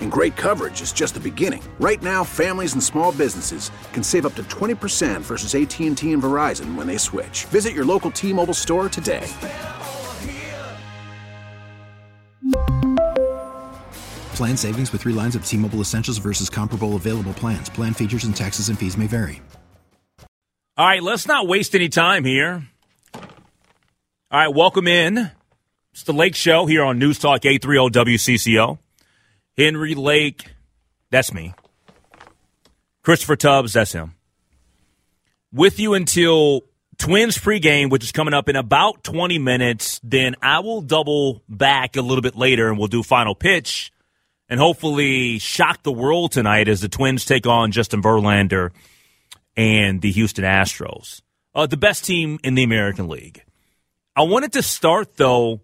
And great coverage is just the beginning. Right now, families and small businesses can save up to 20% versus AT&T and Verizon when they switch. Visit your local T-Mobile store today. Plan savings with 3 lines of T-Mobile Essentials versus comparable available plans. Plan features and taxes and fees may vary. All right, let's not waste any time here. All right, welcome in. It's the Lake Show here on News Talk 830 WCCO. Henry Lake, that's me. Christopher Tubbs, that's him. With you until Twins pregame, which is coming up in about 20 minutes. Then I will double back a little bit later and we'll do final pitch and hopefully shock the world tonight as the Twins take on Justin Verlander and the Houston Astros, uh, the best team in the American League. I wanted to start, though,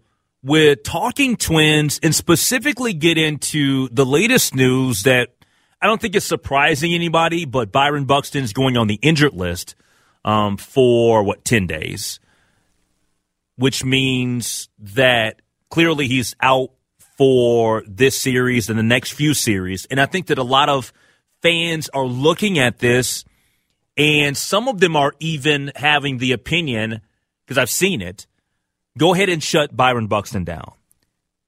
with talking Twins and specifically get into the latest news that I don't think is surprising anybody, but Byron Buxton is going on the injured list um, for, what, 10 days, which means that clearly he's out for this series and the next few series. And I think that a lot of fans are looking at this and some of them are even having the opinion, because I've seen it, go ahead and shut Byron Buxton down.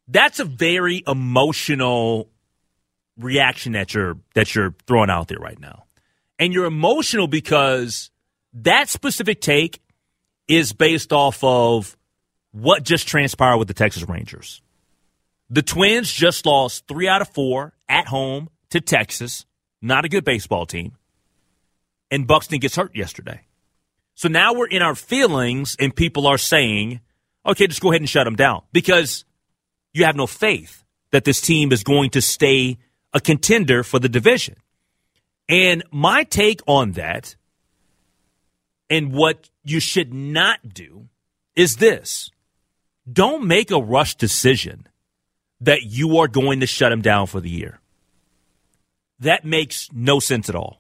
That's a very emotional reaction that you're that you're throwing out there right now. And you're emotional because that specific take is based off of what just transpired with the Texas Rangers. The Twins just lost three out of four at home to Texas. Not a good baseball team and Buxton gets hurt yesterday. So now we're in our feelings, and people are saying, okay, just go ahead and shut them down because you have no faith that this team is going to stay a contender for the division. And my take on that and what you should not do is this don't make a rush decision that you are going to shut them down for the year. That makes no sense at all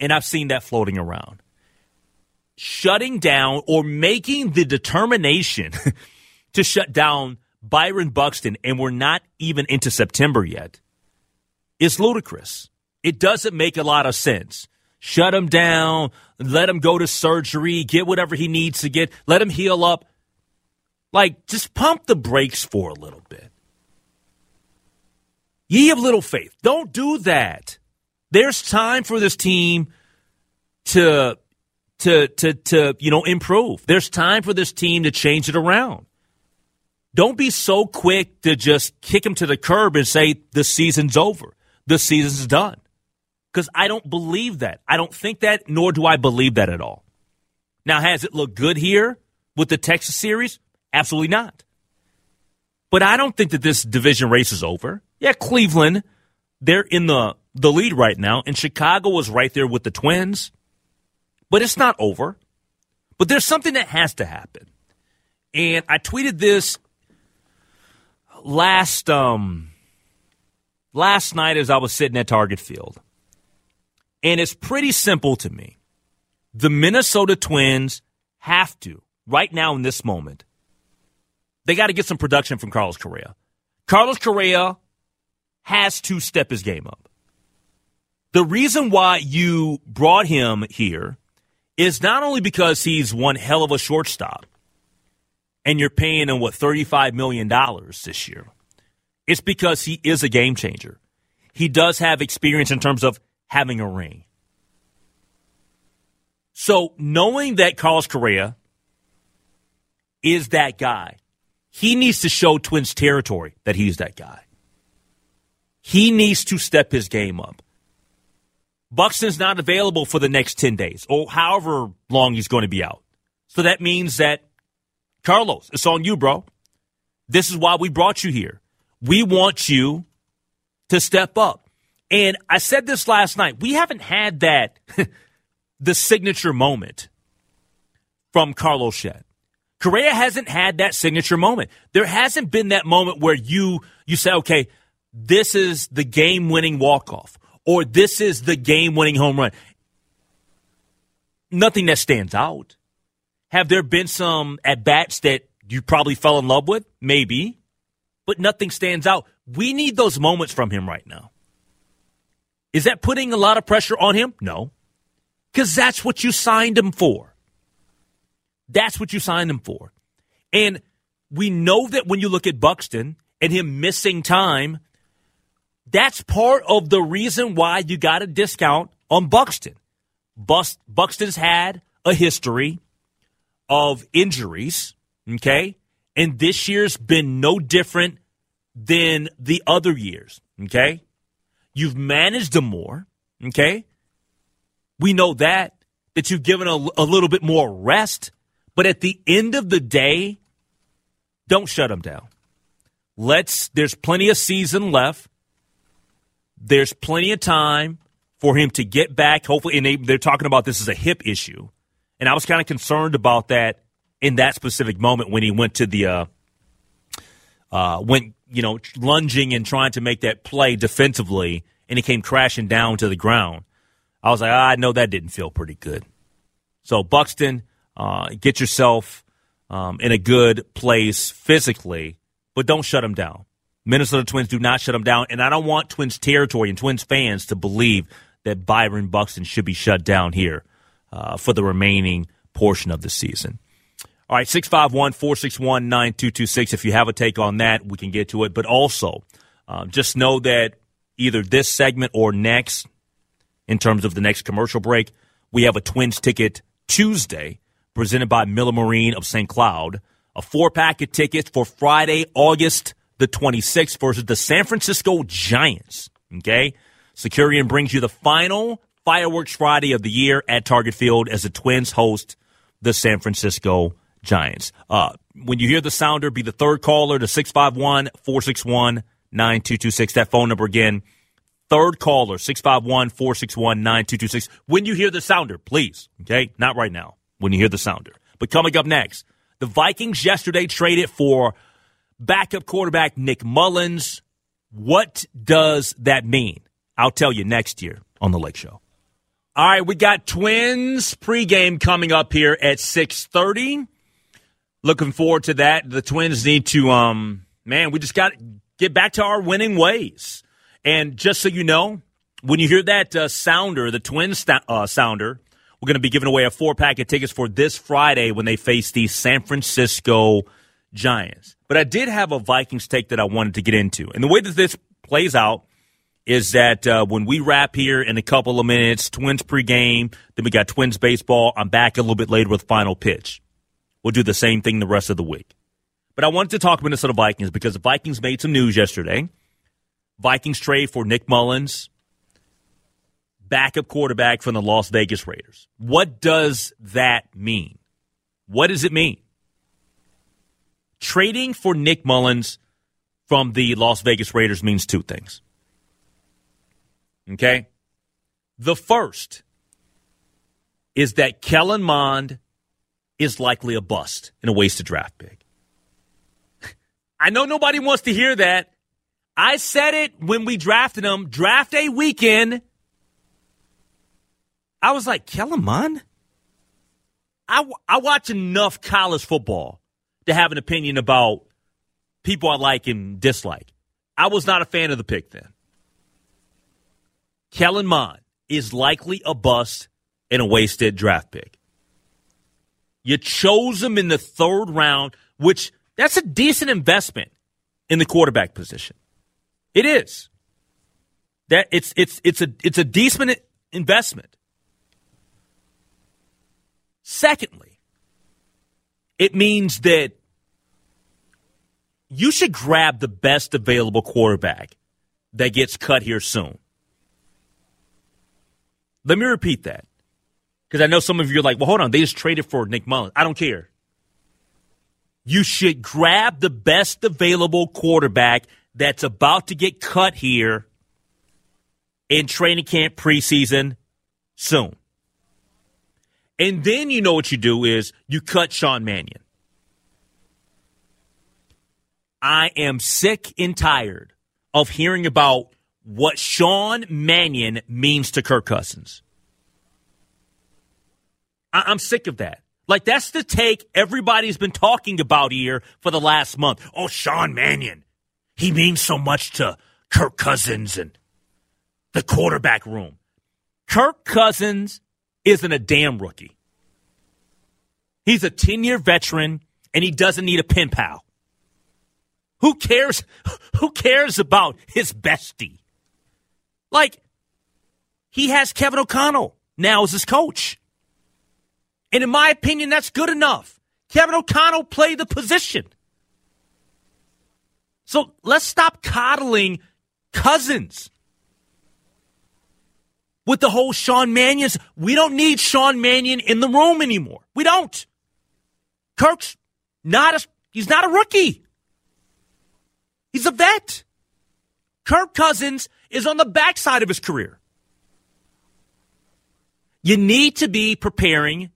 and I've seen that floating around. Shutting down or making the determination to shut down Byron Buxton, and we're not even into September yet, is ludicrous. It doesn't make a lot of sense. Shut him down, let him go to surgery, get whatever he needs to get, let him heal up. Like, just pump the brakes for a little bit. Ye have little faith. Don't do that. There's time for this team to to to to you know improve. There's time for this team to change it around. Don't be so quick to just kick him to the curb and say the season's over. The season's done. Because I don't believe that. I don't think that, nor do I believe that at all. Now, has it looked good here with the Texas series? Absolutely not. But I don't think that this division race is over. Yeah, Cleveland, they're in the the lead right now, and Chicago was right there with the Twins. But it's not over. But there's something that has to happen. And I tweeted this last um last night as I was sitting at Target Field. And it's pretty simple to me. The Minnesota Twins have to, right now in this moment, they got to get some production from Carlos Correa. Carlos Correa has to step his game up. The reason why you brought him here is not only because he's one hell of a shortstop and you're paying him, what, $35 million this year. It's because he is a game changer. He does have experience in terms of having a ring. So knowing that Carlos Correa is that guy, he needs to show Twins territory that he's that guy. He needs to step his game up. Buxton's not available for the next 10 days or however long he's going to be out. So that means that, Carlos, it's on you, bro. This is why we brought you here. We want you to step up. And I said this last night. We haven't had that, the signature moment from Carlos Shed. Correa hasn't had that signature moment. There hasn't been that moment where you you say, okay, this is the game winning walk off, or this is the game winning home run. Nothing that stands out. Have there been some at bats that you probably fell in love with? Maybe, but nothing stands out. We need those moments from him right now. Is that putting a lot of pressure on him? No, because that's what you signed him for. That's what you signed him for. And we know that when you look at Buxton and him missing time, that's part of the reason why you got a discount on Buxton. Bust, Buxton's had a history of injuries, okay? And this year's been no different than the other years, okay? You've managed them more, okay? We know that, that you've given a, a little bit more rest but at the end of the day, don't shut them down. Let's, there's plenty of season left. There's plenty of time for him to get back. Hopefully, and they, they're talking about this as a hip issue. And I was kind of concerned about that in that specific moment when he went to the, uh, uh, went, you know, lunging and trying to make that play defensively, and he came crashing down to the ground. I was like, ah, I know that didn't feel pretty good. So Buxton, uh, get yourself um, in a good place physically, but don't shut him down. Minnesota Twins do not shut them down, and I don't want Twins territory and Twins fans to believe that Byron Buxton should be shut down here uh, for the remaining portion of the season. All right, 651 461 9226. If you have a take on that, we can get to it. But also, uh, just know that either this segment or next, in terms of the next commercial break, we have a Twins ticket Tuesday presented by Miller Marine of St. Cloud. A four pack of tickets for Friday, August the 26th versus the San Francisco Giants. Okay? Securian brings you the final fireworks Friday of the year at Target Field as the Twins host the San Francisco Giants. Uh, when you hear the sounder, be the third caller to 651 461 9226. That phone number again, third caller, 651 461 9226. When you hear the sounder, please, okay? Not right now when you hear the sounder. But coming up next, the Vikings yesterday traded for backup quarterback Nick Mullens. What does that mean? I'll tell you next year on the Lake Show. All right, we got Twins pregame coming up here at 6:30. Looking forward to that. The Twins need to um man, we just got to get back to our winning ways. And just so you know, when you hear that uh, sounder, the Twins st- uh, sounder, we're going to be giving away a four pack of tickets for this Friday when they face the San Francisco Giants. But I did have a Vikings take that I wanted to get into. And the way that this plays out is that uh, when we wrap here in a couple of minutes, Twins pregame, then we got Twins baseball. I'm back a little bit later with final pitch. We'll do the same thing the rest of the week. But I wanted to talk Minnesota Vikings because the Vikings made some news yesterday. Vikings trade for Nick Mullens, backup quarterback from the Las Vegas Raiders. What does that mean? What does it mean? Trading for Nick Mullens from the Las Vegas Raiders means two things. Okay? The first is that Kellen Mond is likely a bust and a wasted draft pick. I know nobody wants to hear that. I said it when we drafted him. Draft a weekend I was like, Kellen Mond? I, I watch enough college football to have an opinion about people I like and dislike. I was not a fan of the pick then. Kellen Mond is likely a bust and a wasted draft pick. You chose him in the third round, which that's a decent investment in the quarterback position. It is. That it's it's it's a it's a decent investment. Secondly, it means that you should grab the best available quarterback that gets cut here soon. Let me repeat that. Because I know some of you are like, well, hold on, they just traded for Nick Mullens. I don't care. You should grab the best available quarterback that's about to get cut here in training camp preseason soon. And then you know what you do is you cut Sean Mannion. I am sick and tired of hearing about what Sean Mannion means to Kirk Cousins. I- I'm sick of that. Like that's the take everybody's been talking about here for the last month. Oh, Sean Mannion. He means so much to Kirk Cousins and the quarterback room. Kirk Cousins isn't a damn rookie. He's a 10 year veteran and he doesn't need a pen pal. Who cares? Who cares about his bestie? Like, he has Kevin O'Connell now as his coach. And in my opinion, that's good enough. Kevin O'Connell played the position. So let's stop coddling Cousins with the whole Sean Mannions. We don't need Sean Mannion in the room anymore. We don't. Kirk's not a he's not a rookie. He's a vet. Kirk Cousins is on the backside of his career. You need to be preparing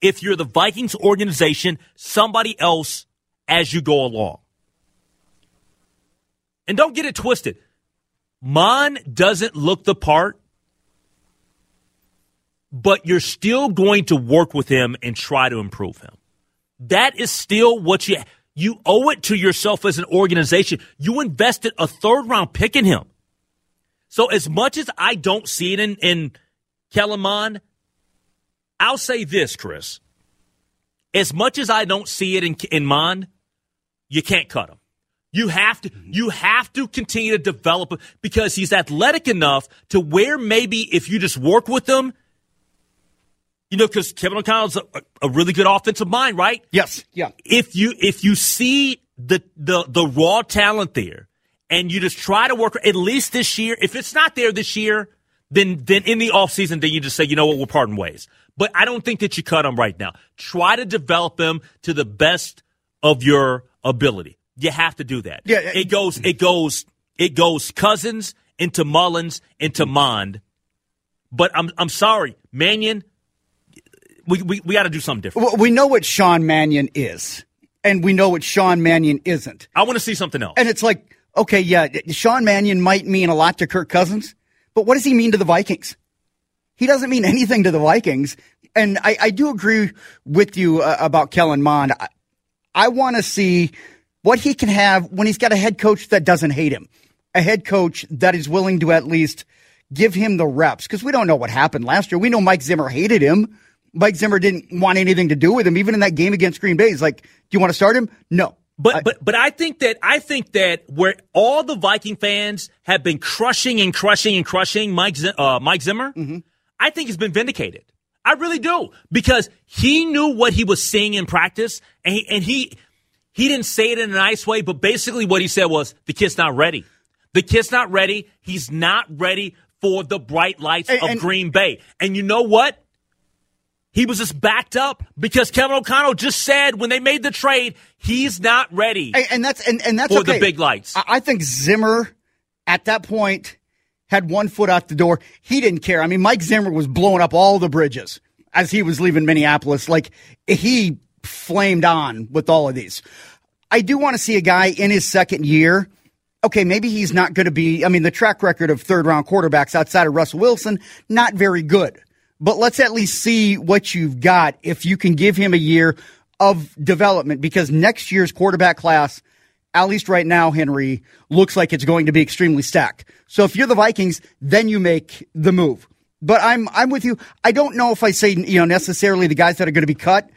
if you're the Vikings organization, somebody else as you go along. And don't get it twisted. Mond doesn't look the part, but you're still going to work with him and try to improve him. That is still what you you owe it to yourself as an organization. You invested a third round pick in him. So as much as I don't see it in, in Kellen Mond, I'll say this, Chris. As much as I don't see it in, in Mond, you can't cut him. You have to mm-hmm. you have to continue to develop him because he's athletic enough to where maybe if you just work with him, you know, because Kevin O'Connell's a, a really good offensive mind, right? Yes. Yeah. If you if you see the the the raw talent there and you just try to work at least this year, if it's not there this year, then then in the offseason, then you just say, you know what, we're parting ways. But I don't think that you cut him right now. Try to develop him to the best of your ability. You have to do that. Yeah, it goes it goes it goes Cousins into Mullens into Mond. But I'm I'm sorry, Mannion. We we, we got to do something different. Well, we know what Sean Mannion is, and we know what Sean Mannion isn't. I want to see something else. And it's like, okay, yeah, Sean Mannion might mean a lot to Kirk Cousins, but what does he mean to the Vikings? He doesn't mean anything to the Vikings. And I, I do agree with you uh, about Kellen Mond. I, I want to see what he can have when he's got a head coach that doesn't hate him, a head coach that is willing to at least give him the reps. Because we don't know what happened last year. We know Mike Zimmer hated him. Mike Zimmer didn't want anything to do with him, even in that game against Green Bay. He's like, "Do you want to start him?" No. But I, but but I think that I think that where all the Viking fans have been crushing and crushing and crushing Mike uh, Mike Zimmer, mm-hmm. I think he's been vindicated. I really do because he knew what he was seeing in practice, and he, and he he didn't say it in a nice way, but basically what he said was the kid's not ready. The kid's not ready. He's not ready for the bright lights and, of and, Green Bay. And you know what? He was just backed up because Kevin O'Connell just said when they made the trade, he's not ready. And, and that's and, and that's for okay. the big lights. I, I think Zimmer at that point had one foot out the door. He didn't care. I mean, Mike Zimmer was blowing up all the bridges as he was leaving Minneapolis. Like he flamed on with all of these. I do want to see a guy in his second year. Okay, maybe he's not going to be. I mean, the track record of third round quarterbacks outside of Russell Wilson, not very good but let's at least see what you've got if you can give him a year of development because next year's quarterback class, at least right now, Henry, looks like it's going to be extremely stacked. So if you're the Vikings, then you make the move. But I'm I'm with you. I don't know if I say you know necessarily the guys that are going to be cut.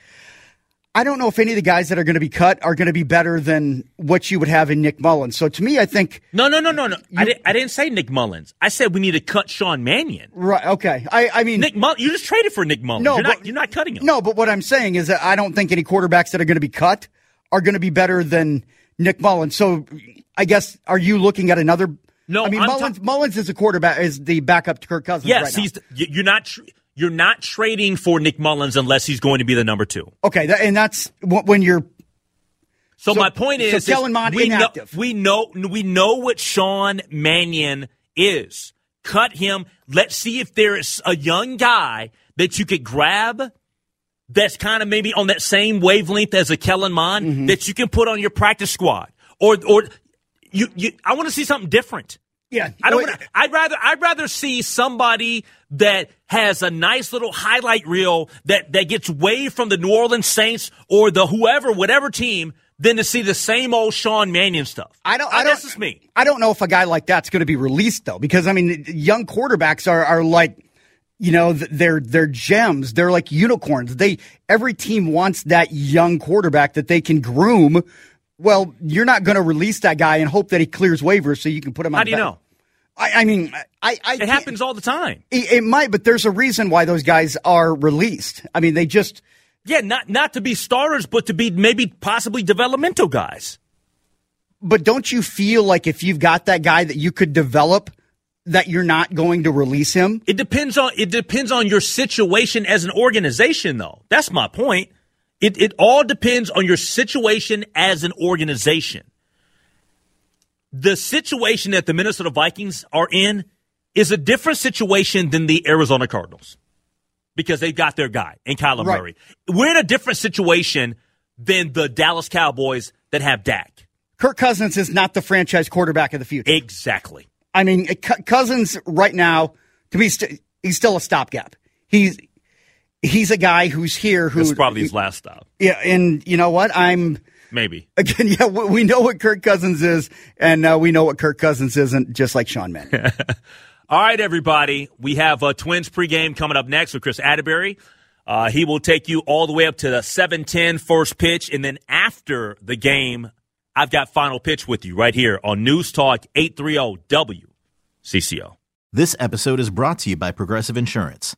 I don't know if any of the guys that are going to be cut are going to be better than what you would have in Nick Mullens. So to me, I think no, no, no, no, no. You, I, didn't, I didn't say Nick Mullens. I said we need to cut Sean Mannion. Right. Okay. I, I mean, Nick Mullens. You just traded for Nick Mullens. No, you're, but, not, you're not cutting him. No, but what I'm saying is that I don't think any quarterbacks that are going to be cut are going to be better than Nick Mullens. So I guess are you looking at another? No, I mean Mullens, Ta- Mullens is a quarterback, is the backup to Kirk Cousins. Yes, right he's. You're not. Tr- you're not trading for Nick Mullens unless he's going to be the number two. Okay, and that's when you're. So, so my point is, so Kellen Mond we inactive. Know, we know we know what Sean Mannion is. Cut him. Let's see if there is a young guy that you could grab that's kind of maybe on that same wavelength as a Kellen Mond Mm-hmm. that you can put on your practice squad, or or you, you I want to see something different. Yeah, I don't. Wanna, I'd rather. I'd rather see somebody that has a nice little highlight reel that that gets way from the New Orleans Saints or the whoever, whatever team, than to see the same old Sean Mannion stuff. I don't. I don't. That's just me. I don't know if a guy like that's going to be released though, because I mean, young quarterbacks are are like, you know, they're they're gems. They're like unicorns. They every team wants that young quarterback that they can groom. Well, you're not going to release that guy and hope that he clears waivers so you can put him. on How do you the- know? I, I mean, I, I It happens all the time. It, it might, but there's a reason why those guys are released. I mean, they just Yeah, not not to be starters, but to be maybe possibly developmental guys. But don't you feel like if you've got that guy that you could develop, that you're not going to release him? It depends on it depends on your situation as an organization, though. That's my point. It it all depends on your situation as an organization. The situation that the Minnesota Vikings are in is a different situation than the Arizona Cardinals because they've got their guy in Kyler Right. Murray. We're in a different situation than the Dallas Cowboys that have Dak. Kirk Cousins is not the franchise quarterback of the future. Exactly. I mean, Cousins right now, to me, st- he's still a stopgap. He's he's a guy who's here who This is probably his last stop. yeah, and you know what? I'm Maybe. again, yeah, we we know what Kirk Cousins is, and uh, we know what Kirk Cousins isn't, just like Sean Mannion. All right, everybody. We have a Twins pregame coming up next with Kris Atteberry. Uh, he will take you all the way up to the 7-10 first pitch, and then after the game, I've got final pitch with you right here on News Talk 830 WCCO. This episode is brought to you by Progressive Insurance.